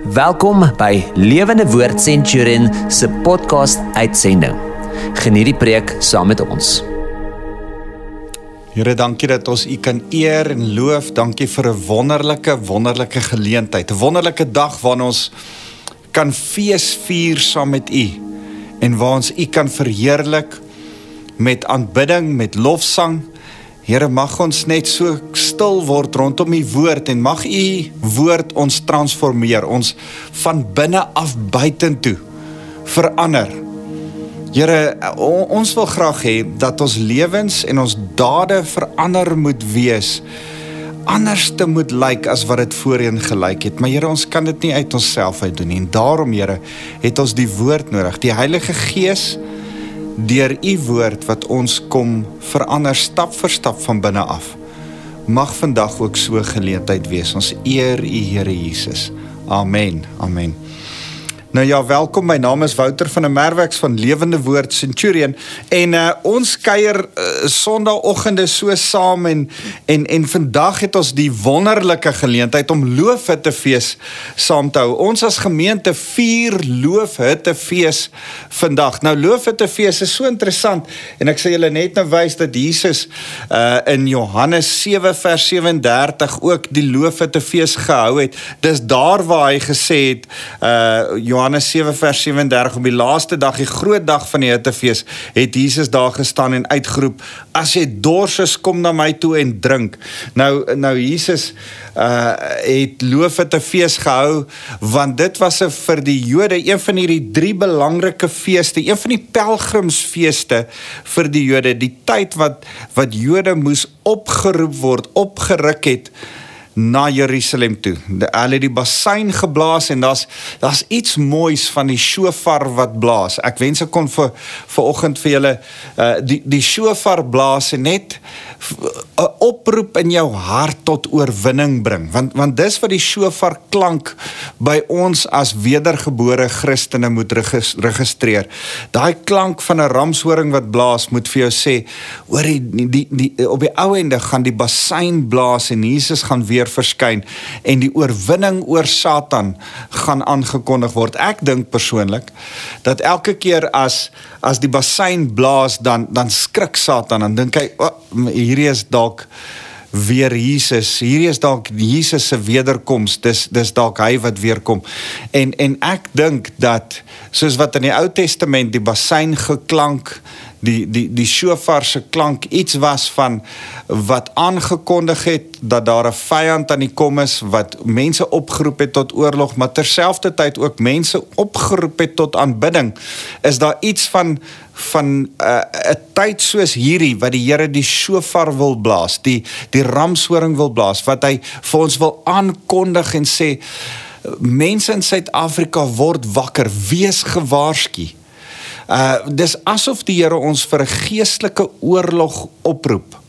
Welkom by Lewende Woord Centurion se podcast uitsending. Geniet die preek saam met ons. Here, dankie dat ons U kan eer en loof. Dankie vir 'n wonderlike, wonderlike geleentheid. 'n Wonderlike dag waarin ons kan fees vier saam met U en waar ons U kan verheerlik met aanbidding, met lofsang. Here, mag ons net so stil word rondom U woord en mag U woord ons transformeer, ons van binne af buitentoe verander. Here, ons wil graag hê dat ons lewens en ons dade verander moet wees. Anders te moet lyk as wat dit voorheen gelyk het. Maar Here, ons kan dit nie uit onsself uit doen nie. En daarom, Here, het ons die woord nodig. Die Heilige Gees deur u woord wat ons kom verander stap vir stap van binne af. Mag vandag ook so geleentheid wees. Ons eer u Here Jesus. Amen. Amen. Nou ja, welkom. My naam is Wouter van der Merweks van Lewende Woord Centurion en uh, ons kuier uh, Sondagoggende so saam en en en vandag het ons die wonderlike geleentheid om loofhitte fees saam te hou. Ons as gemeente vier loofhitte fees vandag. Nou loofhitte fees is so interessant en ek sê julle net nou wys dat Jesus uh, in Johannes 7 vers 37 ook die loofhitte fees gehou het. Dis daar waar hy gesê het uh Johannes 7 vers 37 op die laaste dag, die groot dag van die Hittefees, het Jesus daar gestaan en uitgeroep: "As jy dors is, kom na my toe en drink." Nou nou Jesus uh het loofete fees gehou want dit was 'n vir die Jode een van hierdie drie belangrike feeste, een van die pelgrimsfeeste vir die Jode, die tyd wat wat Jode moes opgeroep word, opgeruk het na Jerusalem toe. Hulle het die bassein geblaas en daar's daar's iets moois van die shofar wat blaas. Ek wens ek kon vir vir oggend vir julle uh die die shofar blaas en net 'n oproep in jou hart tot oorwinning bring. Want want dis wat die shofar klank by ons as wedergebore Christene moet registreer. Daai klank van 'n ramshoring wat blaas moet vir jou sê, hoor die, die die op die ou ende gaan die bassein blaas en Jesus gaan weer verskyn en die oorwinning oor Satan gaan aangekondig word. Ek dink persoonlik dat elke keer as as die bassein blaas dan dan skrik Satan en dink hy oh, hierdie is dalk weer Jesus. Hierdie is dalk Jesus se wederkoms. Dis dis dalk hy wat weer kom. En en ek dink dat soos wat in die Ou Testament die bassein geklank die die die shofar se klank iets was van wat aangekondig het dat daar 'n vyand aan die kom is wat mense opgeroep het tot oorlog maar terselfdertyd ook mense opgeroep het tot aanbidding. Is daar iets van van 'n uh, tyd soos hierdie wat die Here die shofar wil blaas die die ramshoring wil blaas wat hy vir ons wil aankondig en sê mense in Suid-Afrika word wakker wees gewaarsku Uh dis asof die Here ons vir 'n geestelike oorlog oproep.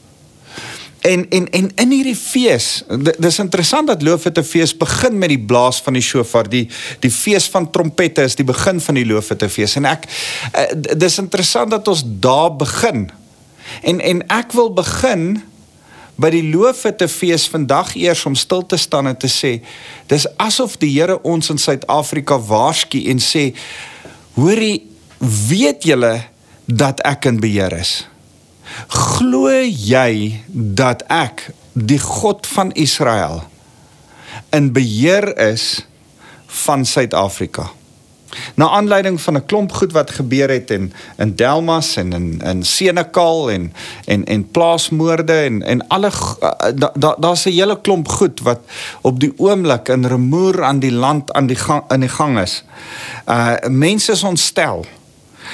En en en in hierdie fees, dis interessant dat Loofete fees begin met die blaas van die shofar. Die die fees van trompette is die begin van die Loofete fees. En ek uh, dis interessant dat ons daar begin. En en ek wil begin by die Loofete fees vandag eers om stil te staan en te sê, dis asof die Here ons in Suid-Afrika waarsku en sê, hoorie weet julle dat ek in beheer is? Glo jy dat ek die God van Israel in beheer is van Suid-Afrika? Na aanleiding van 'n klomp goed wat gebeur het in in Delmas en in in Senekal en en en plaasmoorde en en alle daar's da, da 'n hele klomp goed wat op die oomblik in remoer aan die land aan die gang in die gang is. Uh mense is ontstel.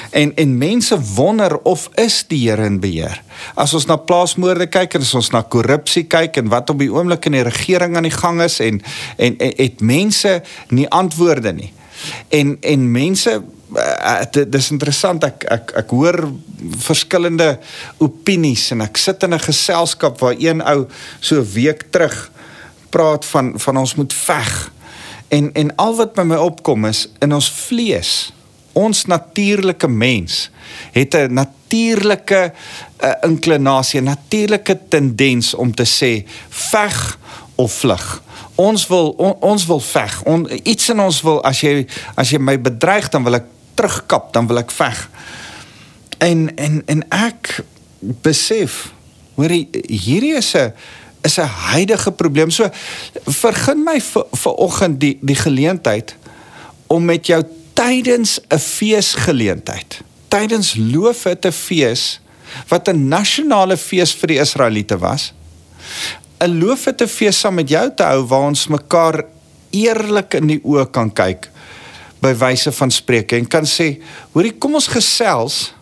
En en mense wonder of is die Here in beheer. As ons na plaasmoorde kyk en as ons na korrupsie kyk en wat op die oomblik in die regering aan die gang is en en, en het mense nie antwoorde nie. En en mense uh, dit is interessant ek ek ek hoor verskillende opinies en ek sit in 'n geselskap waar een ou so 'n week terug praat van van ons moet veg. En en al wat by my opkom is in ons vlees ons natuurlike mens het 'n natuurlike uh, inklinasie, 'n natuurlike tendens om te sê veg of vlug Ons wil on, ons wil veg. On, iets in ons wil as jy as jy my bedreig dan wil ek terugkap, dan wil ek veg. En en en ek besef hoor hierdie is 'n is 'n huidige probleem. So vergun my vir vanoggend die die geleentheid om met jou tydens 'n feesgeleentheid, tydens loofhutte fees wat 'n nasionale fees vir die Israeliete was, 'n loofhutte fees saam met jou te hou waar ons mekaar eerlik in die oë kan kyk by wyse van spreuke en kan sê, hoorie, kom ons gesels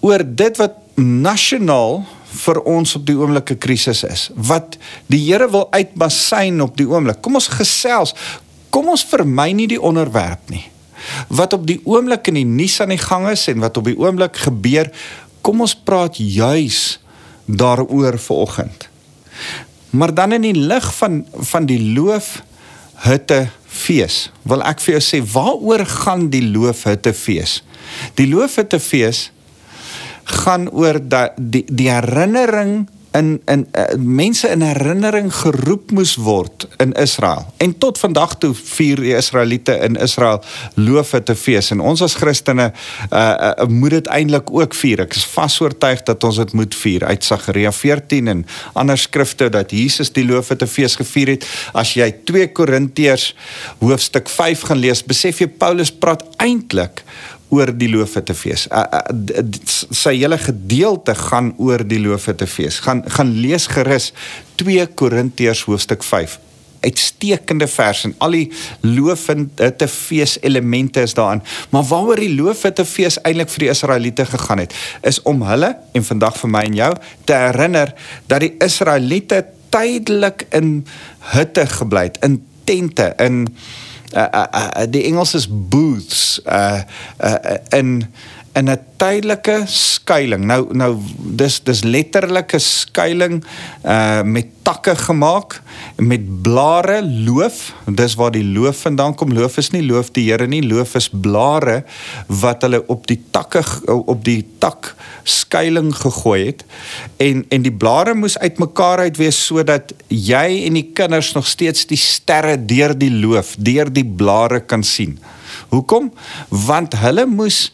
oor dit wat nasionaal vir ons op die oomblik 'n krisis is. Wat die Here wil uitbasyn op die oomblik. Kom ons gesels. Kom ons vermy nie die onderwerp nie. Wat op die oomblik in die nuus aan die gang is en wat op die oomblik gebeur, kom ons praat juis daaroor vanoggend. Maar dan in die lig van van die loofhutte fees, wil ek vir jou sê waaroor gaan die loofhutte fees? Die loofhutte fees gaan oor dat die die herinnering in in uh, mense in herinnering geroep moes word in Israel. En tot vandag toe vier die Israeliete in Israel loofhutte fees en ons as Christene uh, uh, moet dit eintlik ook vier. Ek is vas oortuig dat ons dit moet vier uit Sagaria 14 en ander skrifte dat Jesus die loofhutte fees gevier het. As jy 2 Korintiërs hoofstuk 5 gaan lees, besef jy Paulus praat eintlik oor die loofhutte fees. Uh, uh, sy hele gedeelte gaan oor die loofhutte fees. Gaan gaan lees gerus 2 Korintiërs hoofstuk 5 uitstekende vers en al die loofhutte fees elemente is daarin. Maar waaroor die loofhutte fees eintlik vir die Israeliete gegaan het, is om hulle en vandag vir my en jou te herinner dat die Israeliete tydelik in hutte gebly het, in tente, in uh, uh, uh, die Engels is booths uh, uh, uh, in 'n tydelike skuilings. Nou nou dis dis letterlike skuilings uh met takke gemaak met blare loof. Dis waar die loof vandaan kom. Loof is nie loof die Here nie. Loof is blare wat hulle op die takke op die tak skuilings gegooi het. En en die blare moes uitmekaar uit wees sodat jy en die kinders nog steeds die sterre deur die loof, deur die blare kan sien. Hoekom? Want hulle moes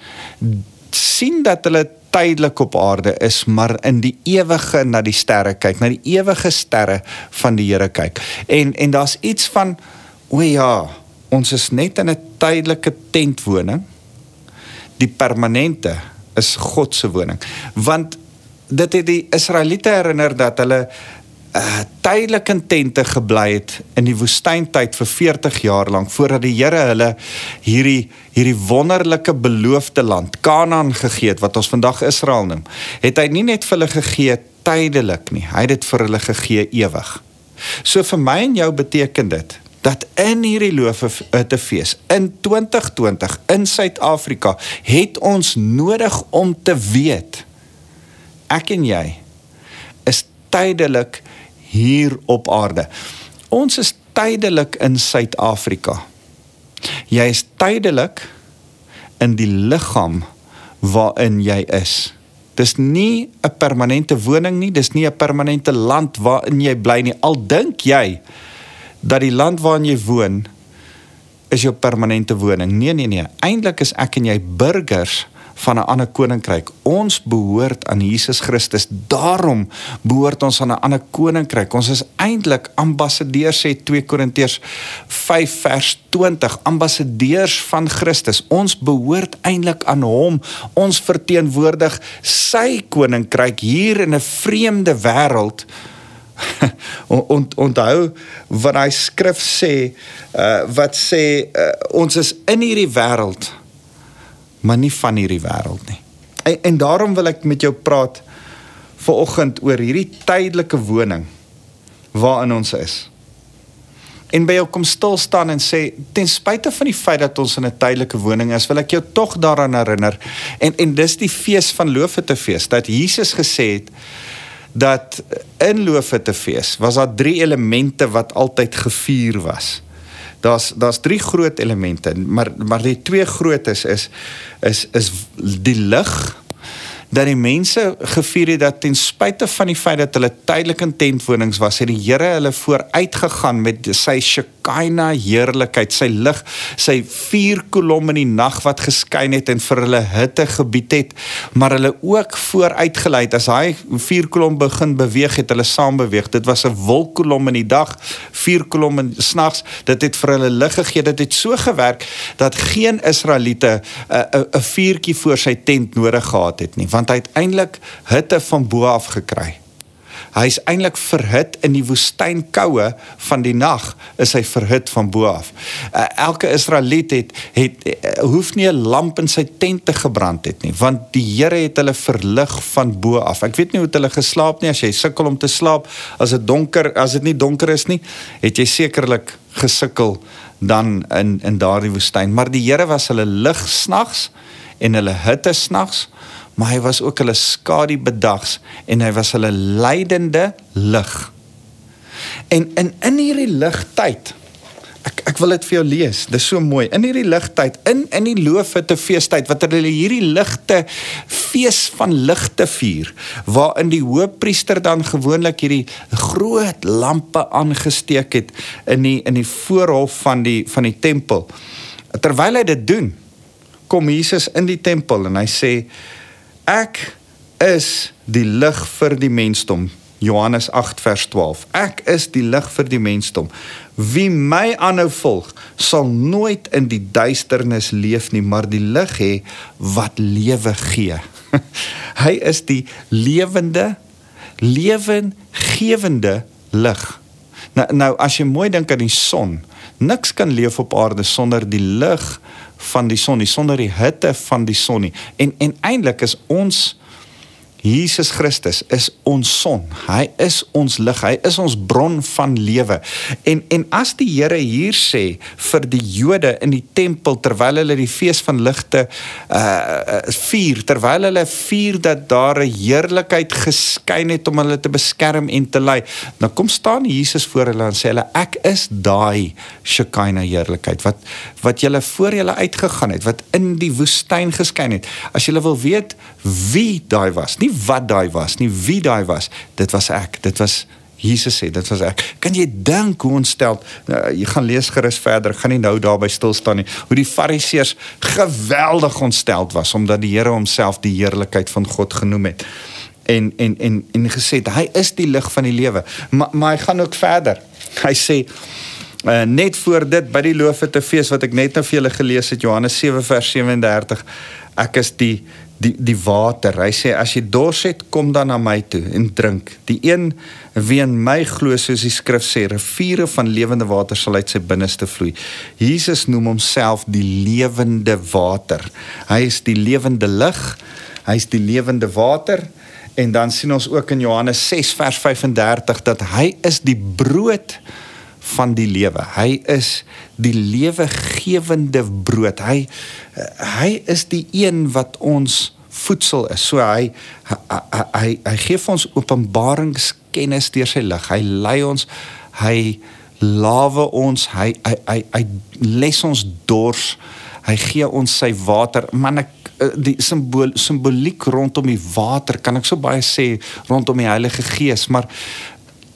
sien dat hulle tydelik op aarde is, maar in die ewige na die sterre kyk, na die ewige sterre van die Here kyk. En en daar's iets van o ja, ons is net in 'n tydelike tentwoning. Die permanente is God se woning. Want dit het die Israeliete herinner dat hulle uh, tydelik in tente gebly het in die woestyntyd vir 40 jaar lank voordat die Here hulle hierdie hierdie wonderlike beloofde land Kanaan gegee het wat ons vandag Israel noem. Het hy nie net vir hulle gegee tydelik nie, hy het dit vir hulle gegee ewig. So vir my en jou beteken dit dat in hierdie loofe te fees in 2020 in Suid-Afrika het ons nodig om te weet ek en jy is tydelik hier op aarde. Ons is tydelik in Suid-Afrika. Jy is tydelik in die liggaam waarin jy is. Dis nie 'n permanente woning nie, dis nie 'n permanente land waarin jy bly nie. Al dink jy dat die land waarin jy woon is jou permanente woning. Nee nee nee, eintlik is ek en jy burgers van 'n ander koninkryk. Ons behoort aan Jesus Christus. Daarom behoort ons aan 'n ander koninkryk. Ons is eintlik ambassadeurs sê 2 Korintiërs 5 vers 20, ambassadeurs van Christus. Ons behoort eintlik aan hom. Ons verteenwoordig sy koninkryk hier in 'n vreemde wêreld. ont, onthou wat hy skrif sê uh, wat sê uh, ons is in hierdie wêreld maar nie van hierdie wêreld nie. En, en daarom wil ek met jou praat ver oggend oor hierdie tydelike woning waarin ons is. En by jou kom stil staan en sê ten spyte van die feit dat ons in 'n tydelike woning is, wil ek jou tog daaraan herinner en en dis die fees van Loofhutte fees dat Jesus gesê het dat in Loofhutte fees was daar drie elemente wat altyd gevier was daar's daar's drie groot elemente, maar maar die twee grootes is is is die lig dat die mense gevier het dat ten spyte van die feit dat hulle tydelik in tentwonings was, het die Here hulle vooruit gegaan met sy Shekinah heerlikheid, sy lig, sy vier kolom in die nag wat geskyn het en vir hulle hitte gebied het, maar hulle ook vooruit gelei as hy vier kolom begin beweeg het, hulle saam beweeg. Dit was 'n wolkkolom in die dag, vier kolom in snags. Dit het vir hulle lig gegee. Dit het so gewerk dat geen Israeliete 'n 'n vuurtjie voor sy tent nodig gehad het nie, want hy het eintlik hitte van bo af gekry. Hy's eintlik verhit in die woestynkoue van die nag is hy verhit van bo af. Uh, elke Israeliet het het uh, hoef nie 'n lamp in sy tent te gebrand het nie, want die Here het hulle verlig van bo af. Ek weet nie hoe het hulle geslaap nie as jy sukkel om te slaap as dit donker, as dit nie donker is nie, het jy sekerlik gesukkel dan in in daardie woestyn, maar die Here was hulle lig snags en hulle hitte snags maar hy was ook hulle skadu bedags en hy was hulle leidende lig. En in in hierdie ligtyd ek ek wil dit vir jou lees. Dis so mooi. In hierdie ligtyd, in in die loofhutte feestyd wat hulle hierdie ligte fees van ligte vier, waarin die hoofpriester dan gewoonlik hierdie groot lampe aangesteek het in die in die voorhof van die van die tempel. Terwyl hy dit doen, kom Jesus in die tempel en hy sê Ek is die lig vir die mensdom. Johannes 8 vers 12. Ek is die lig vir die mensdom. Wie my aanhou volg, sal nooit in die duisternis leef nie, maar die lig hê wat lewe gee. Hy is die lewende lewengewende lig. Nou nou as jy mooi dink aan die son, niks kan leef op aarde sonder die lig van die son, nie sonder die hitte van die son nie. En en eintlik is ons Jesus Christus is ons son. Hy is ons lig. Hy is ons bron van lewe. En en as die Here hier sê vir die Jode in die tempel terwyl hulle die fees van ligte uh vier, terwyl hulle vier dat daar 'n heerlikheid geskyn het om hulle te beskerm en te lei, dan kom staan Jesus voor hulle en sê hulle ek is daai Shekinah heerlikheid wat wat julle voor julle uitgegaan het, wat in die woestyn geskyn het. As julle wil weet wie daai was, nie wat daai was nie, wie daai was. Dit was ek. Dit was Jesus sê, dit was ek. Kan jy dink hoe ontstel nou, jy gaan lees gerus verder. Gaan nie nou daarby stil staan nie. Hoe die Fariseërs geweldig ontstel was omdat die Here homself die heerlikheid van God genoem het. En en en en gesê hy is die lig van die lewe. Maar maar hy gaan ook verder. Hy sê Uh, net voor dit by die loofete fees wat ek net nou vir julle gelees het Johannes 7 vers 37 ek is die die die water. Hy sê as jy dors het, kom dan na my toe en drink. Die een wie in my glo soos die skrif sê, riviere van lewende water sal uit sy binneste vloei. Jesus noem homself die lewende water. Hy is die lewende lig. Hy is die lewende water. En dan sien ons ook in Johannes 6 vers 35 dat hy is die brood van die lewe. Hy is die lewegewende brood. Hy hy is die een wat ons voedsel is. So hy hy hy, hy gee vir ons openbaringskennis deur sy lig. Hy lei ons, hy lawe ons, hy hy hy, hy les ons dors. Hy gee ons sy water. Man ek eh, die simbool simboliek rondom die water kan ek so baie sê rondom die Heilige Gees, maar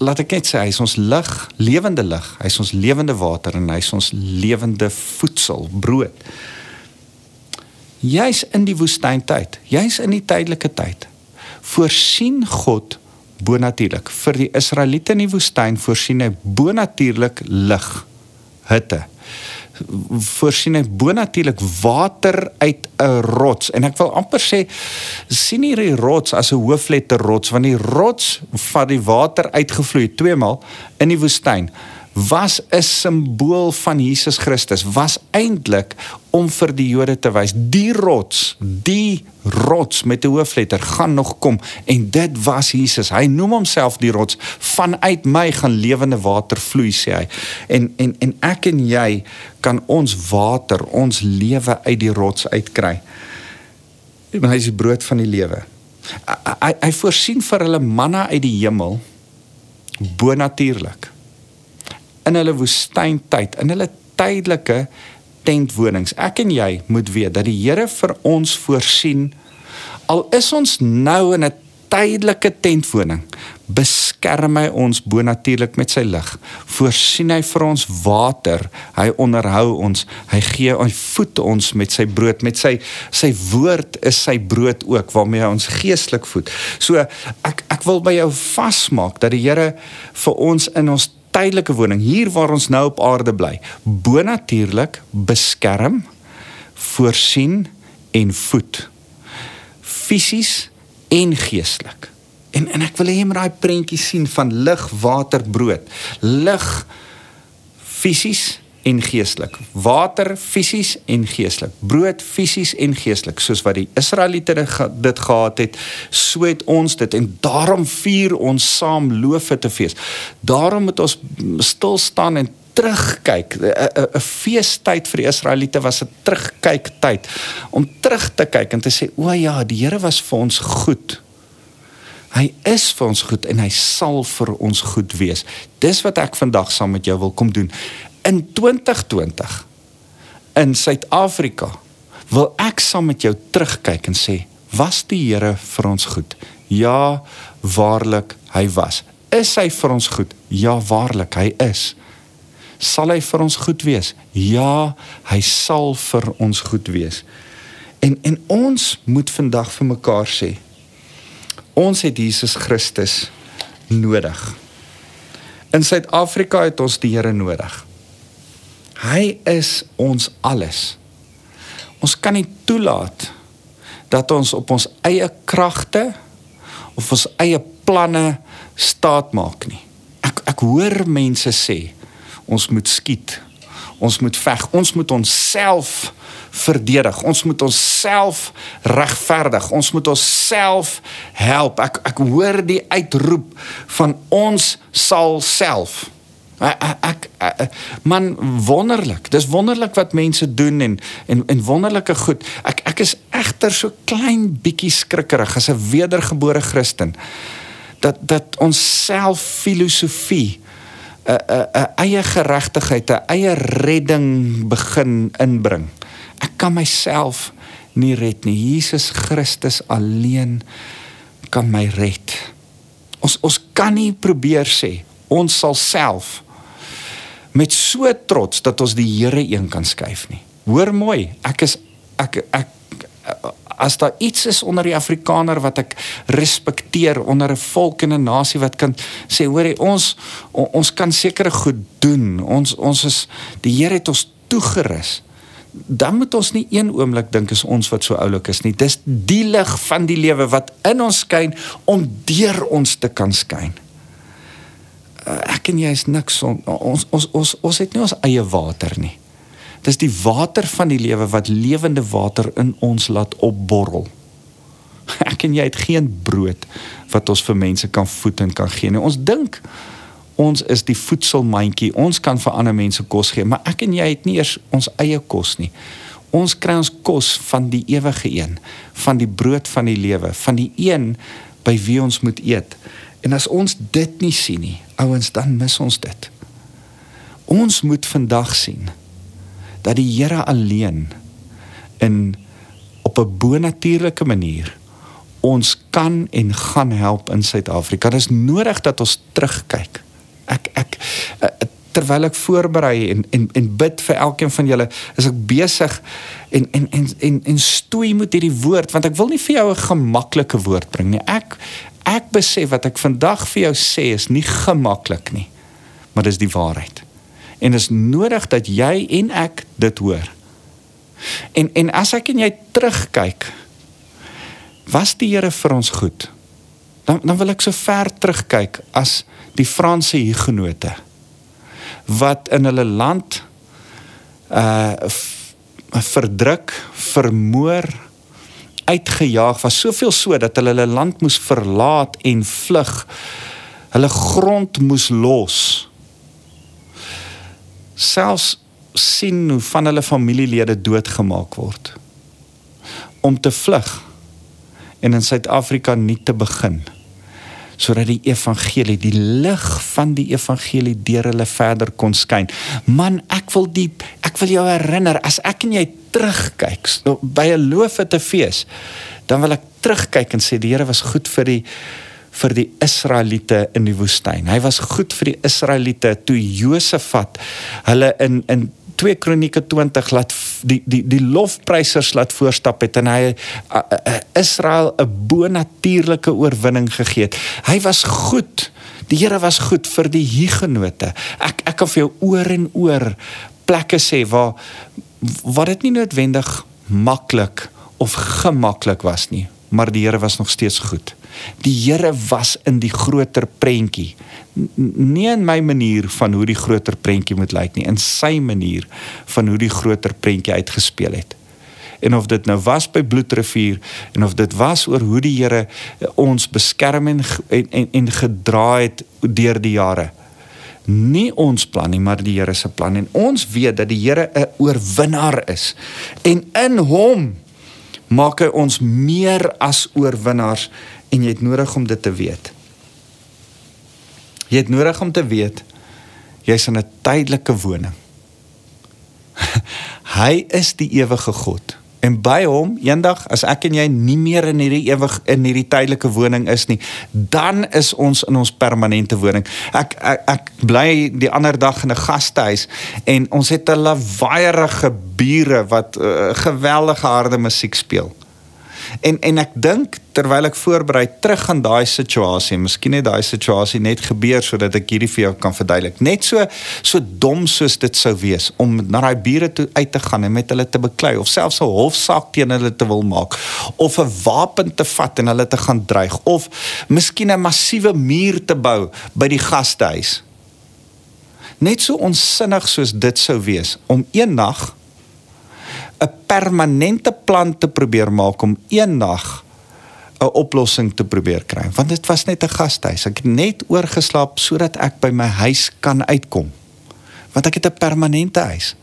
laat ek net sê hy is ons lig, lewende lig. Hy is ons lewende water en hy is ons lewende voedsel, brood. Jy's in die woestyntyd. Jy's in die tydelike tyd. Voorsien God bonatuurlik vir die Israeliete in die woestyn voorsien hy bonatuurlik lig, hitte voorsien hy bonatuurlik water uit 'n rots. En ek wil amper sê sien hierdie rots as 'n hoofletter rots want die rots van die water uitgevloei twee maal in die woestyn was 'n simbool van Jesus Christus. Was eintlik om vir die Jode te wys die rots die rots met 'n hoofletter gaan nog kom. En dit was Jesus. Hy noem homself die rots. Vanuit my gaan lewende water vloei sê hy. En en en ek en jy kan ons water ons lewe uit die rots uitkry. En hy is die brood van die lewe. Hy, hy, voorsien vir hulle manna uit die hemel bonatuurlik in hulle woestyntyd, in hulle tydelike tentwonings. Ek en jy moet weet dat die Here vir ons voorsien Al is ons nou in 'n tydelike tentwoning, beskerm hy ons bonatuurlik met sy lig. Voorsien hy vir ons water. Hy onderhou ons. Hy gee hy voed ons met sy brood, met sy sy woord is sy brood ook waarmee hy ons geestelik voed. So ek ek wil by jou vasmaak dat die Here vir ons in ons tydelike woning hier waar ons nou op aarde bly, bonatuurlik beskerm, voorsien en voed. Fisies en geestelik. En en ek wil hê jy moet daai prentjie sien van lig, water, brood. Lig fisies en geestelik. Water fisies en geestelik. Brood fisies en geestelik, soos wat die Israeliete dit gehad het, so het ons dit en daarom vier ons saam loof te fees. Daarom moet ons stil staan en terugkyk. 'n 'n feestyd vir die Israeliete was 'n terugkyktyd om terug te kyk en te sê, "O ja, die Here was vir ons goed." Hy is vir ons goed en hy sal vir ons goed wees. Dis wat ek vandag saam met jou wil kom doen. In 2020 in Suid-Afrika wil ek saam met jou terugkyk en sê, was die Here vir ons goed? Ja, waarlik, hy was. Is hy vir ons goed? Ja, waarlik, hy is sal hy vir ons goed wees. Ja, hy sal vir ons goed wees. En en ons moet vandag vir mekaar sê ons het Jesus Christus nodig. In Suid-Afrika het ons die Here nodig. Hy is ons alles. Ons kan nie toelaat dat ons op ons eie kragte of ons eie planne staat maak nie. Ek ek hoor mense sê ons moet skiet. Ons moet veg. Ons moet onsself verdedig. Ons moet onsself regverdig. Ons moet onsself help. Ek ek hoor die uitroep van ons sal self. Ek, ek man wonderlik. Dis wonderlik wat mense doen en en en wonderlike goed. Ek ek is egter so klein bietjie skrikkerig as 'n wedergebore Christen dat dat ons self filosofie 'n 'n 'n eie geregtigheid, 'n eie redding begin inbring. Ek kan myself nie red nie. Jesus Christus alleen kan my red. Ons ons kan nie probeer sê ons sal self met so trots dat ons die Here een kan skuif nie. Hoor mooi, ek is ek ek as daar iets is onder die Afrikaner wat ek respekteer onder 'n volk en 'n nasie wat kan sê hoor jy ons ons kan sekere goed doen. Ons ons is die Here het ons toegerus. Dan moet ons nie een oomblik dink is ons wat so oulik is nie. Dis die lig van die lewe wat in ons skyn om deur ons te kan skyn ek en jy is niks on, ons ons ons ons het nie ons eie water nie Dis die water van die lewe wat lewende water in ons laat opborrel. Ek en jy het geen brood wat ons vir mense kan voed en kan gee nie. Ons dink ons is die voedselmandjie. Ons kan vir ander mense kos gee, maar ek en jy het nie eers ons eie kos nie. Ons kry ons kos van die ewige een, van die brood van die lewe, van die een by wie ons moet eet. En as ons dit nie sien nie, ouens, dan mis ons dit. Ons moet vandag sien dat die Here alleen in op 'n bonatuurlike manier ons kan en gaan help in Suid-Afrika. Dit is nodig dat ons terugkyk. Ek ek eh, terwyl ek voorberei en en en bid vir elkeen van julle, is ek besig en en en en en stoei met hierdie woord want ek wil nie vir jou 'n gemaklike woord bring nie. Ek ek besef wat ek vandag vir jou sê is nie gemaklik nie. Maar dis die waarheid en is nodig dat jy en ek dit hoor. En en as ek en jy terugkyk, was die Here vir ons goed? Dan dan wil ek so ver terugkyk as die Franse hugenote wat in hulle land uh verdruk, vermoor, uitgejaag was. Soveel so dat hulle hulle land moes verlaat en vlug. Hulle grond moes los. Selfs sien hoe van hulle familielede doodgemaak word om te vlug en in Suid-Afrika nie te begin sodat die evangelie die lig van die evangelie deur hulle verder kon skyn man ek wil diep ek wil jou herinner as ek en jy terugkyk by 'n loof te fees dan wil ek terugkyk en sê die Here was goed vir die vir die Israeliete in die woestyn. Hy was goed vir die Israeliete toe Josafat hulle in in 2 Kronieke 20 laat die die die lofprysers laat voorstap het en hy a, a, Israel 'n bonatuurlike oorwinning gegee het. Hy was goed. Die Here was goed vir die Hugenote. Ek ek kan vir jou oor en oor plekke sê waar wat dit nie noodwendig maklik of gemaklik was nie, maar die Here was nog steeds goed. Die Here was in die groter prentjie. Nie in my manier van hoe die groter prentjie moet lyk nie, in sy manier van hoe die groter prentjie uitgespeel het. En of dit nou was by Bloedrivier en of dit was oor hoe die Here ons beskerm en en en, en gedra het deur die jare. Nie ons plan nie, maar die Here se plan en ons weet dat die Here 'n oorwinnaar is. En in hom maak hy ons meer as oorwinnaars en jy het nodig om dit te weet. Jy het nodig om te weet jy's in 'n tydelike woning. hy is die ewige God. En by hom, eendag as ek en jy nie meer in hierdie ewig in hierdie tydelike woning is nie, dan is ons in ons permanente woning. Ek ek, ek bly die ander dag in 'n gastehuis en ons het 'n lawaaierige bure wat uh, geweldige harde musiek speel. En en ek dink terwyl ek voorberei terug aan daai situasie, miskien het daai situasie net gebeur sodat ek hierdie vir jou kan verduidelik. Net so so dom soos dit sou wees om na daai bure toe uit te gaan en met hulle te beklei of selfs 'n hofsaak teen hulle te wil maak of 'n wapen te vat en hulle te gaan dreig of miskien 'n massiewe muur te bou by die gastehuis. Net so onsinnig soos dit sou wees om een nag 'n permanente plan te probeer maak om eendag 'n oplossing te probeer kry. Want dit was net 'n gastehuis. Ek het net oorgeslaap sodat ek by my huis kan uitkom. Want ek het 'n permanente huis.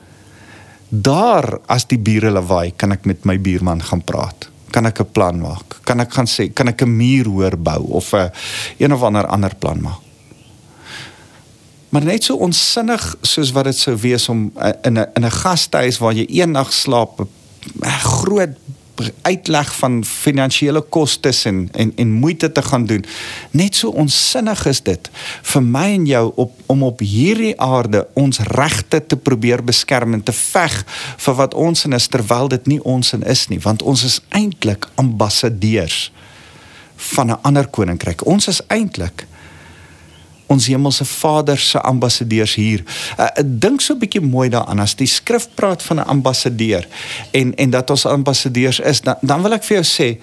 Daar as die bure lawaai, kan ek met my buurman gaan praat. Kan ek 'n plan maak? Kan ek gaan sê, kan ek 'n muur hoor bou of 'n een of ander ander plan maak? Maar net so onsinnig soos wat dit sou wees om uh, in 'n in 'n gastehuis waar jy een nag slaap 'n groot uitleg van finansiële kostes en en en moeite te gaan doen. Net so onsinnig is dit vir my en jou op om op hierdie aarde ons regte te probeer beskerm en te veg vir wat ons in is terwyl dit nie ons in is nie, want ons is eintlik ambassadeurs van 'n ander koninkryk. Ons is eintlik ons hemelse Vader se ambassadeurs hier. Uh, dink so 'n bietjie mooi daaraan as die skrif praat van 'n ambassadeur en en dat ons ambassadeurs is, dan dan wil ek vir jou sê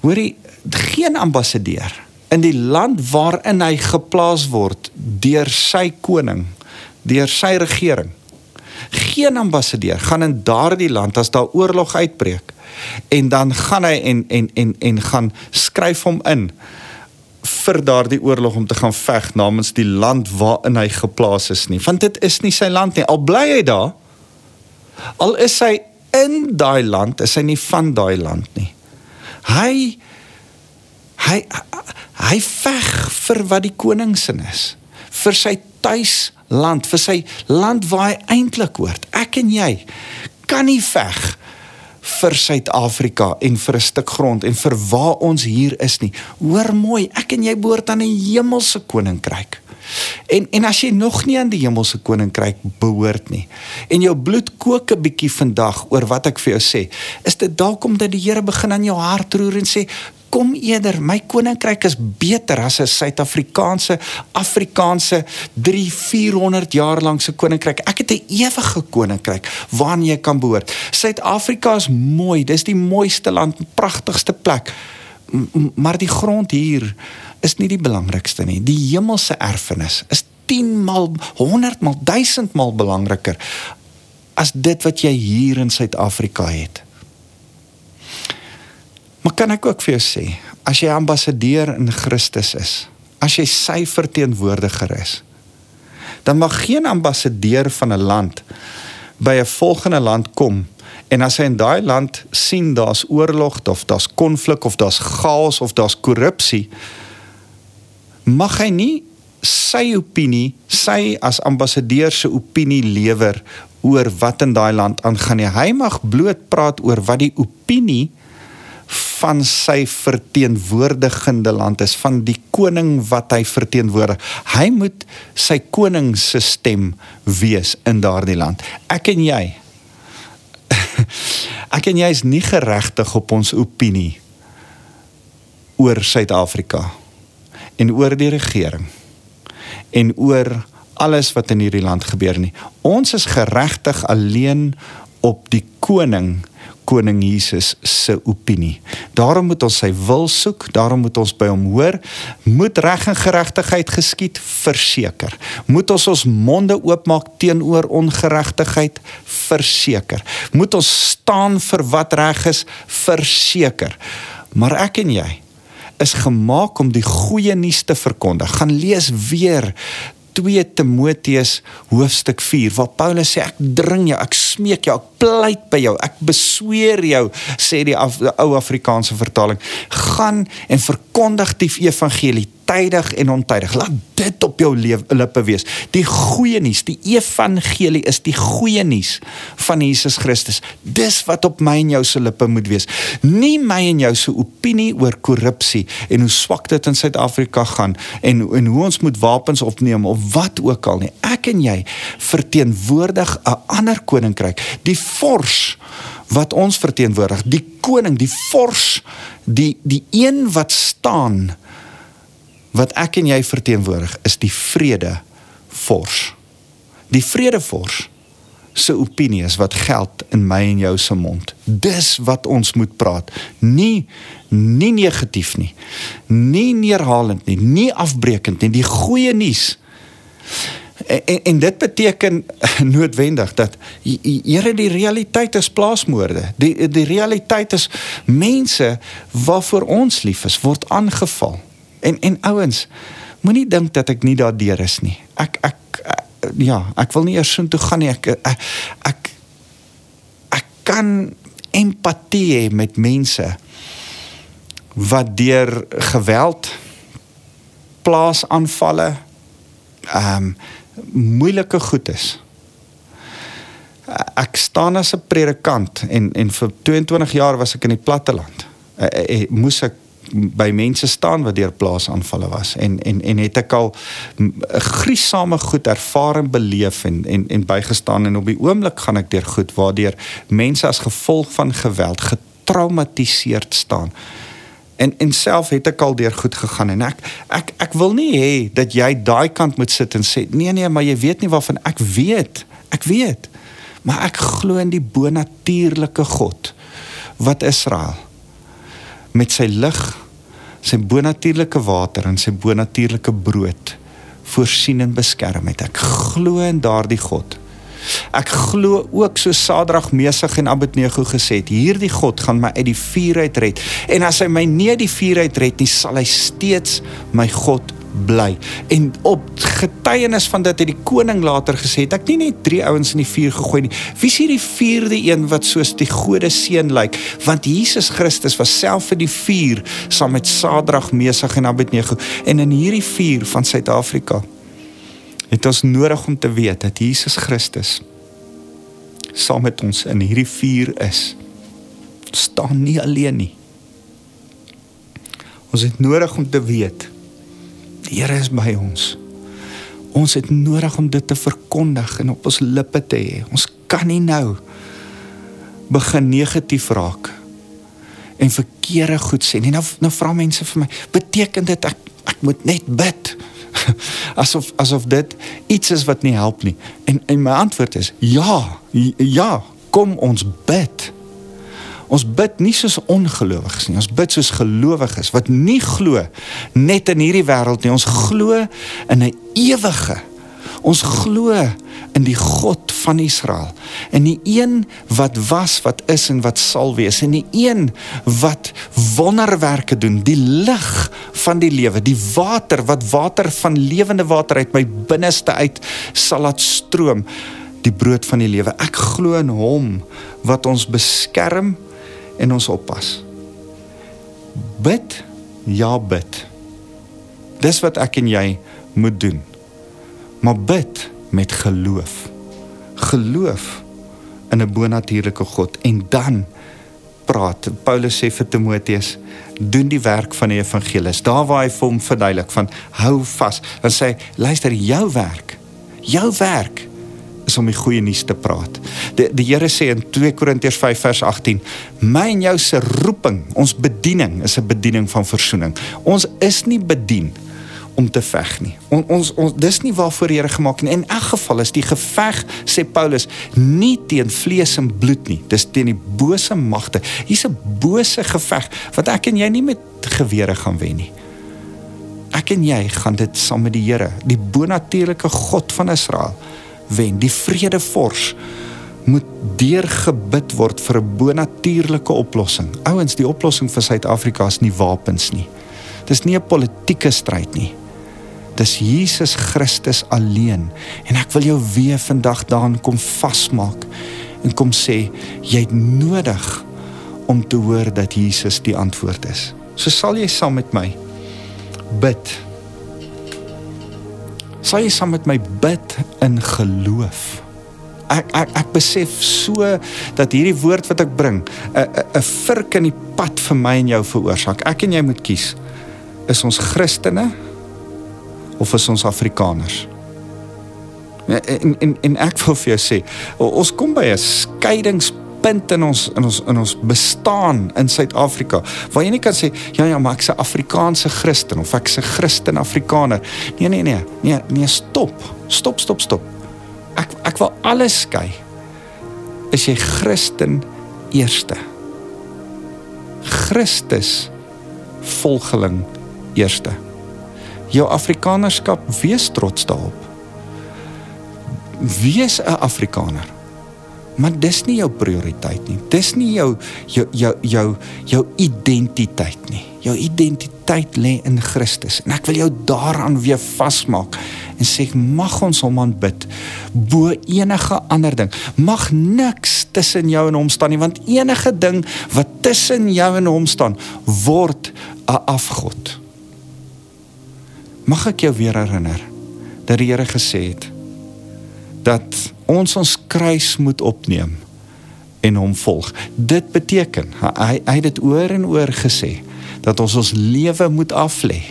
hoorie geen ambassadeur in die land waarin hy geplaas word deur sy koning, deur sy regering. Geen ambassadeur gaan in daardie land as daar oorlog uitbreek en dan gaan hy en en en en gaan skryf hom in vir daardie oorlog om te gaan veg namens die land waarin hy geplaas is nie. Want dit is nie sy land nie. Al bly hy daar al is hy in daai land is hy nie van daai land nie. Hy hy hy veg vir wat die koningsin is. Vir sy tuisland vir sy land waar hy eintlik hoort. Ek en jy kan nie veg vir Suid-Afrika en vir 'n stuk grond en vir waar ons hier is nie. Hoor mooi, ek en jy behoort aan 'n hemelse koninkryk. En en as jy nog nie aan die hemelse koninkryk behoort nie en jou bloed kook 'n bietjie vandag oor wat ek vir jou sê, is dit dalk omdat die Here begin aan jou hart roer en sê kom eerder my koninkryk is beter as 'n Suid-Afrikaanse Afrikaanse 3 400 jaar lank se koninkryk. Ek het 'n ewige koninkryk waarna jy kan behoort. Suid-Afrika is mooi, dis die mooiste land, pragtigste plek. M maar die grond hier is nie die belangrikste nie. Die hemelse erfenis is 10 maal 100 maal 1000 maal belangriker as dit wat jy hier in Suid-Afrika het. Maar kan ek ook vir jou sê, as jy ambassadeur in Christus is, as jy sy verteenwoordiger is, dan mag geen ambassadeur van 'n land by 'n volgende land kom en as hy in daai land sien daar's oorlog of daar's konflik of daar's chaos of daar's korrupsie, mag hy nie sy opinie, sy as ambassadeur se opinie lewer oor wat in daai land aangaan nie. Hy mag bloot praat oor wat die opinie van sy verteenwoordigende land is, van die koning wat hy verteenwoordig. Hy moet sy koning se stem wees in daardie land. Ek en jy Ek en jy is nie geregtig op ons opinie oor Suid-Afrika en oor die regering en oor alles wat in hierdie land gebeur nie. Ons is geregtig alleen op die koning koning Jesus se opinie. Daarom moet ons sy wil soek, daarom moet ons by hom hoor. Moet reg en geregtigheid geskied, verseker. Moet ons ons monde oopmaak teenoor ongeregtigheid, verseker. Moet ons staan vir wat reg is, verseker. Maar ek en jy is gemaak om die goeie nuus te verkondig. Gaan lees weer 2 Timoteus hoofstuk 4 waar Paulus sê ek dring jou, ek smeek jou, ek pleit by jou, ek besweer jou, sê die, Af, die ou Afrikaanse vertaling, gaan en verkondig die evangelie tydig en ontydig. Laat dit op jou lippe wees. Die goeie nuus, die evangelie is die goeie nuus van Jesus Christus. Dis wat op my en jou se lippe moet wees. Nie my en jou se opinie oor korrupsie en hoe swak dit in Suid-Afrika gaan en en hoe ons moet wapens opneem of wat ook al nie. Ek en jy verteenwoordig 'n ander koninkryk, die vors wat ons verteenwoordig, die koning, die vors, die die een wat staan wat ek en jy verteenwoordig is die vrede vors. Die vrede vors se opinie is wat geld in my en jou se mond. Dis wat ons moet praat. Nie nie negatief nie. Nie neerhalend nie, nie afbreekend nie. Die goeie nuus. En, en en dit beteken noodwendig dat Here die realiteit is plaasmoorde. Die die realiteit is mense waarvoor ons lief is word aangeval. En en ouens, moenie dink dat ek nie daardeur is nie. Ek ek ja, ek wil nie eers so toe gaan nie. Ek ek ek, ek kan empatie hê met mense wat deur geweld plaasaanvalle ehm um, moeilike goed is. Ek staan as 'n predikant en en vir 22 jaar was ek in die platteland. Ek, ek, ek moes ek by mense staan wat deur plaasaanvalle was en en en het ek al 'n griesame goed ervaar en beleef en en en bygestaan en op die oomblik gaan ek deur goed waardeur mense as gevolg van geweld getraumatiseerd staan. En en self het ek al deur goed gegaan en ek ek ek wil nie hê dat jy daai kant moet sit en sê nee nee maar jy weet nie waarvan ek weet. Ek weet. Maar ek glo in die bonatuurlike God wat Israel met sy lig, sy bonatuurlike water en sy bonatuurlike brood voorsien en beskerm het. Ek glo in daardie God. Ek glo ook so Sadrag, Mesig en Abednego gesê het, hierdie God gaan my uit die vuur uit red. En as hy my nie uit die vuur uit red nie, sal hy steeds my God bly. En op getuienis van dit het die koning later gesê, ek nie net drie ouens in die vuur gegooi nie. Wie is hierdie vierde een wat soos die gode seun lyk? Want Jesus Christus was self in die vuur saam met Sadrag, Mesig en Abednego. En in hierdie vuur van Suid-Afrika het ons nodig om te weet dat Jesus Christus saam met ons in hierdie vuur is. staan nie alleen nie. Ons het nodig om te weet Die Here is by ons. Ons het nodig om dit te verkondig en op ons lippe te hê. Ons kan nie nou begin negatief raak en verkeerde goed sê nie. Nou nou vra mense vir my, beteken dit ek ek moet net bid? asof asof dit iets is wat nie help nie. En en my antwoord is ja, ja, kom ons bid. Ons bid nie soos ongelowiges nie. Ons bid soos gelowiges wat nie glo net in hierdie wêreld nie. Ons glo in 'n ewige. Ons glo in die God van Israel. En die een wat was, wat is en wat sal wees. En die een wat wonderwerke doen, die lig van die lewe, die water wat water van lewende water uit my binneste uit sal laat stroom, die brood van die lewe. Ek glo in hom wat ons beskerm en ons oppas. Bid, ja bid. Dis wat ek en jy moet doen. Maar bid met geloof. Geloof in 'n bonatuurlike God en dan praat. Paulus sê vir Timoteus, doen die werk van die evangelis. Daar waar hy vir hom verduidelik van hou vas. Dan sê hy, luister, jou werk. Jou werk is om die goeie nuus te praat. Die die Here sê in 2 Korintiërs 5 vers 18, my en jou se roeping, ons bediening is 'n bediening van verzoening. Ons is nie bedien om te veg nie. On, ons ons dis nie waarvoor die Here gemaak nie. In elk geval is die geveg sê Paulus nie teen vlees en bloed nie. Dis teen die bose magte. Hier's 'n bose geveg wat ek en jy nie met gewere gaan wen nie. Ek en jy gaan dit saam met die Here, die bonatuurlike God van Israel wen. Die vredevors moet deurgebid word vir 'n bonatuurlike oplossing. Ouens, die oplossing vir Suid-Afrika is nie wapens nie. Dis nie 'n politieke stryd nie. Dis Jesus Christus alleen en ek wil jou weer vandag daarin kom vasmaak en kom sê jy het nodig om te hoor dat Jesus die antwoord is. So sal jy saam met my bid. Sal jy saam met my bid in geloof? Ek ek ek besef so dat hierdie woord wat ek bring 'n 'n vurk in die pad vir my en jou veroorsaak. Ek en jy moet kies. Is ons Christene of is ons Afrikaners? En en en ek wil vir jou sê, ons kom by 'n skeidingspunt in ons in ons in ons bestaan in Suid-Afrika waar jy nie kan sê ja ja, maar ek's 'n Afrikaanse Christen of ek's 'n Christen Afrikaner. Nee nee nee, nee, nee, stop. Stop, stop, stop. Ek ek wil alles skei. Is jy Christen eerste? Christus volgeling eerste jou afrikanerskap wees trots daarop. Wees 'n Afrikaner. Maar dis nie jou prioriteit nie. Dis nie jou jou jou jou jou identiteit nie. Jou identiteit lê in Christus. En ek wil jou daaraan weer vasmaak en sê mag ons hom aanbid bo enige ander ding. Mag niks tussen jou en hom staan nie want enige ding wat tussen jou en hom staan word 'n afgod. Mag ek jou weer herinner dat die Here gesê het dat ons ons kruis moet opneem en hom volg. Dit beteken hy hy het dit oor en oor gesê dat ons ons lewe moet aflê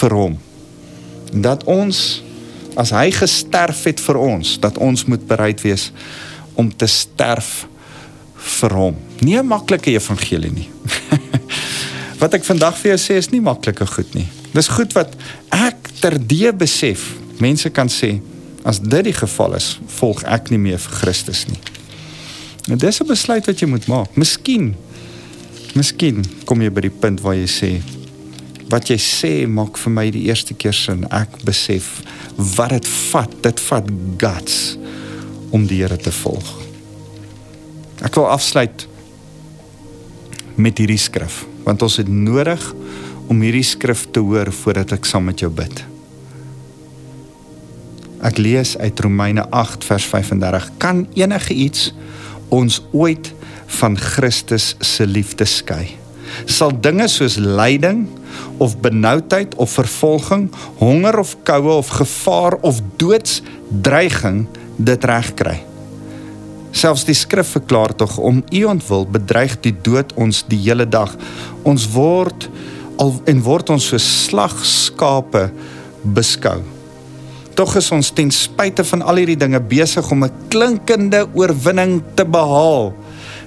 vir hom. Dat ons as hy gesterf het vir ons, dat ons moet bereid wees om te sterf vir hom. Nie 'n maklike evangelie nie. Wat ek vandag vir jou sê is nie maklike goed nie. Dis goed wat ek terdee besef. Mense kan sê as dit die geval is, volg ek nie meer vir Christus nie. En dis 'n besluit wat jy moet maak. Miskien Miskien kom jy by die punt waar jy sê wat jy sê maak vir my die eerste keer sin. Ek besef wat dit vat. Dit vat guts om die Here te volg. Ek wil afsluit met hierdie skrif want ons het nodig om hierdie skrif te hoor voordat ek saam met jou bid. Ek lees uit Romeine 8 vers 35. Kan enige iets ons ooit van Christus se liefde skei? Sal dinge soos lyding of benoudheid of vervolging, honger of koue of gevaar of doodsdreiging dit regkry? Selfs die skrif verklaar tog om u ontwil bedreig die dood ons die hele dag. Ons word al en word ons so slagskape beskou. Tog is ons ten spyte van al hierdie dinge besig om 'n klinkende oorwinning te behaal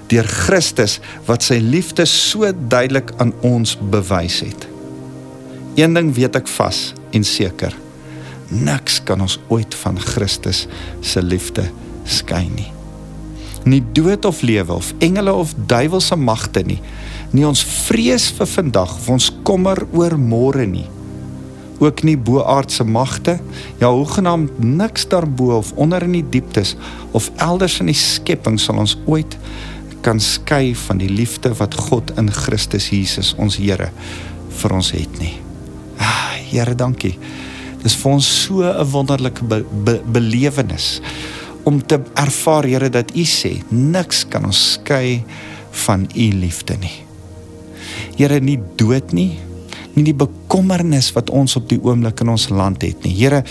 deur Christus wat sy liefde so duidelik aan ons bewys het. Een ding weet ek vas en seker. Niks kan ons ooit van Christus se liefde skei nie. Nie dood of lewe of engele of duiwelse magte nie nie ons vrees vir vandag of ons kommer oor môre nie ook nie boaardse magte ja hoegenaamd niks daarbo of onder in die dieptes of elders in die skepping sal ons ooit kan skei van die liefde wat God in Christus Jesus ons Here vir ons het nie. Ah Here dankie. Dis vir ons so 'n wonderlike be, be, belewenis om te ervaar Here dat u sê niks kan ons skei van u liefde nie. Here nie dood nie, nie die bekommernis wat ons op die oomblik in ons land het nie. Here,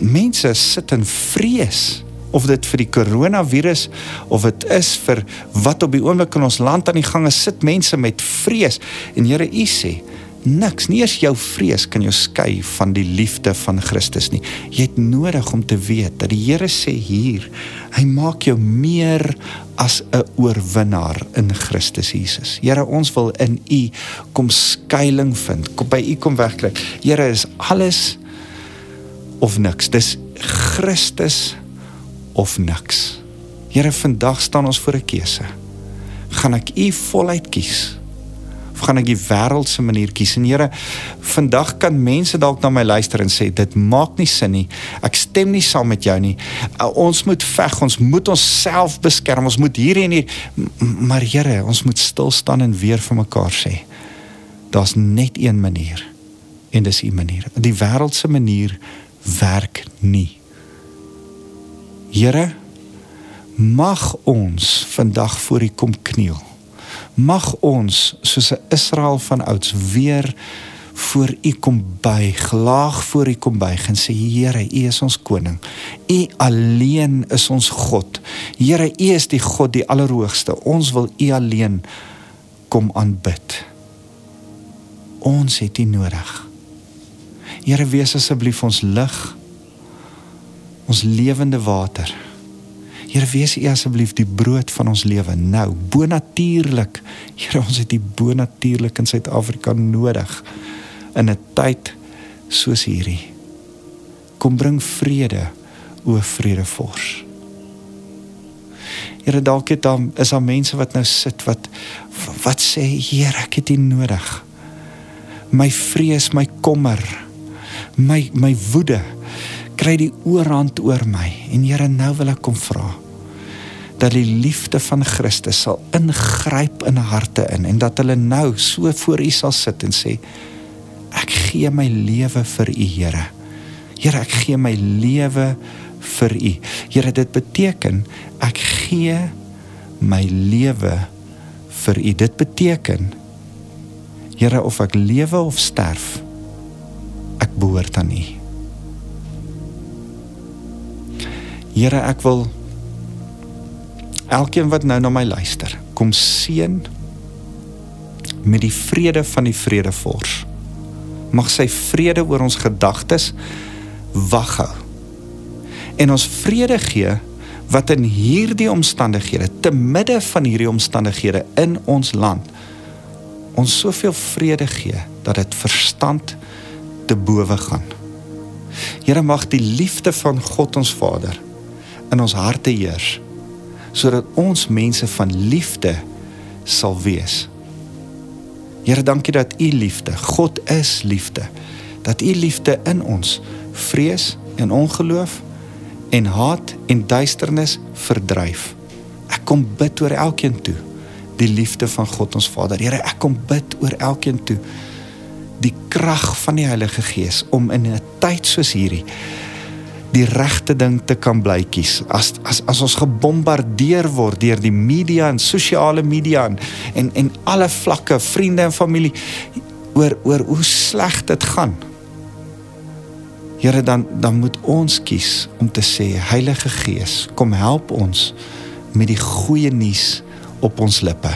mense sit in vrees of dit vir die koronavirus of dit is vir wat op die oomblik in ons land aan die gang is, sit mense met vrees. En Here, U sê, niks, nie eens jou vrees kan jou skei van die liefde van Christus nie. Jy het nodig om te weet dat die Here sê hier, hy maak jou meer as 'n oorwinnaar in Christus Jesus. Here, ons wil in U kom skuilings vind, kom by U kom wegkry. Here is alles of niks. Dis Christus of niks. Here, vandag staan ons voor 'n keuse. Gaan ek U voluit kies? Gaan ek die wêreld se manier kies? En Here, vandag kan mense dalk na my luister en sê dit maak nie sin nie. Ek stem nie saam met jou nie. Uh, ons moet veg, ons moet onsself beskerm. Ons moet hier en hier. Maar Here, ons moet stil staan en weer vir mekaar sê. Daar's net een manier. En dis U manier. Die wêreld se manier werk nie. Here, mag ons vandag voor U kom kniel. Mag ons soos 'n Israel van ouds weer voor U kom buig, laag voor U kom buig en sê Here, U is ons koning. U alleen is ons God. Here, U is die God, die Allerhoogste. Ons wil U alleen kom aanbid. Ons het U nodig. Here wees asseblief ons lig ons lewende water. Here wees U asseblief die brood van ons lewe nou, bonatuurlik. Here ons het U bonatuurlik in Suid-Afrika nodig in 'n tyd soos hierdie. Kom bring vrede, o vrede vors. Here dalk het dan is daar mense wat nou sit wat wat sê Here ek het U nodig. My vrees, my kommer my my woede kry die oorhand oor my en Here nou wil ek kom vra dat die liefde van Christus sal ingryp in harte in en dat hulle nou so voor U sal sit en sê ek gee my lewe vir U Here. Here ek gee my lewe vir U. Here dit beteken ek gee my lewe vir U. Dit beteken Here of ek lewe of sterf ek behoort aan U. Here, ek wil elkeen wat nou na my luister, kom seën met die vrede van die vredevors. Mag sy vrede oor ons gedagtes wag hou. En ons vrede gee wat in hierdie omstandighede, te midde van hierdie omstandighede in ons land ons soveel vrede gee dat dit verstand te bowe gaan. Here mag die liefde van God ons Vader in ons harte heers sodat ons mense van liefde sal wees. Here, dankie dat U liefde, God is liefde, dat U liefde in ons vrees en ongeloof en haat en duisternis verdryf. Ek kom bid oor elkeen toe die liefde van God ons Vader. Here, ek kom bid oor elkeen toe die krag van die Heilige Gees om in 'n tyd soos hierdie die regte ding te kan bly kies. As as as ons gebombardeer word deur die media en sosiale media en en, en alle vlakke, vriende en familie oor oor hoe sleg dit gaan. Here dan dan moet ons kies om te sê Heilige Gees, kom help ons met die goeie nuus op ons lippe.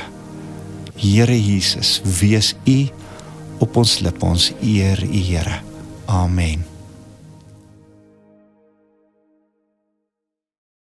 Here Jesus, wees U op ons lippe ons eer U Here. Amen.